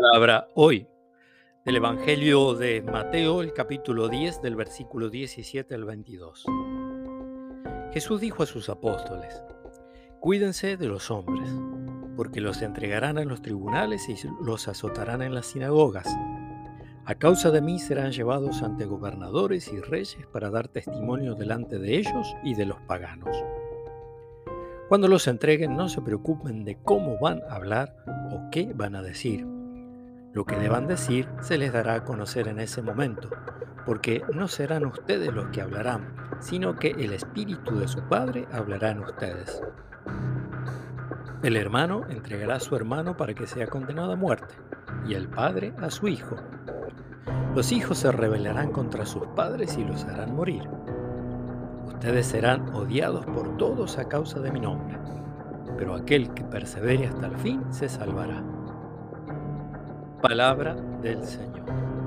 palabra hoy del Evangelio de Mateo, el capítulo 10, del versículo 17 al 22. Jesús dijo a sus apóstoles, Cuídense de los hombres, porque los entregarán en los tribunales y los azotarán en las sinagogas. A causa de mí serán llevados ante gobernadores y reyes para dar testimonio delante de ellos y de los paganos. Cuando los entreguen, no se preocupen de cómo van a hablar o qué van a decir. Lo que deban decir se les dará a conocer en ese momento, porque no serán ustedes los que hablarán, sino que el Espíritu de su Padre hablará en ustedes. El hermano entregará a su hermano para que sea condenado a muerte, y el padre a su hijo. Los hijos se rebelarán contra sus padres y los harán morir Ustedes serán odiados por todos a causa de mi nombre, pero aquel que persevere hasta el fin se salvará. Palabra del Señor.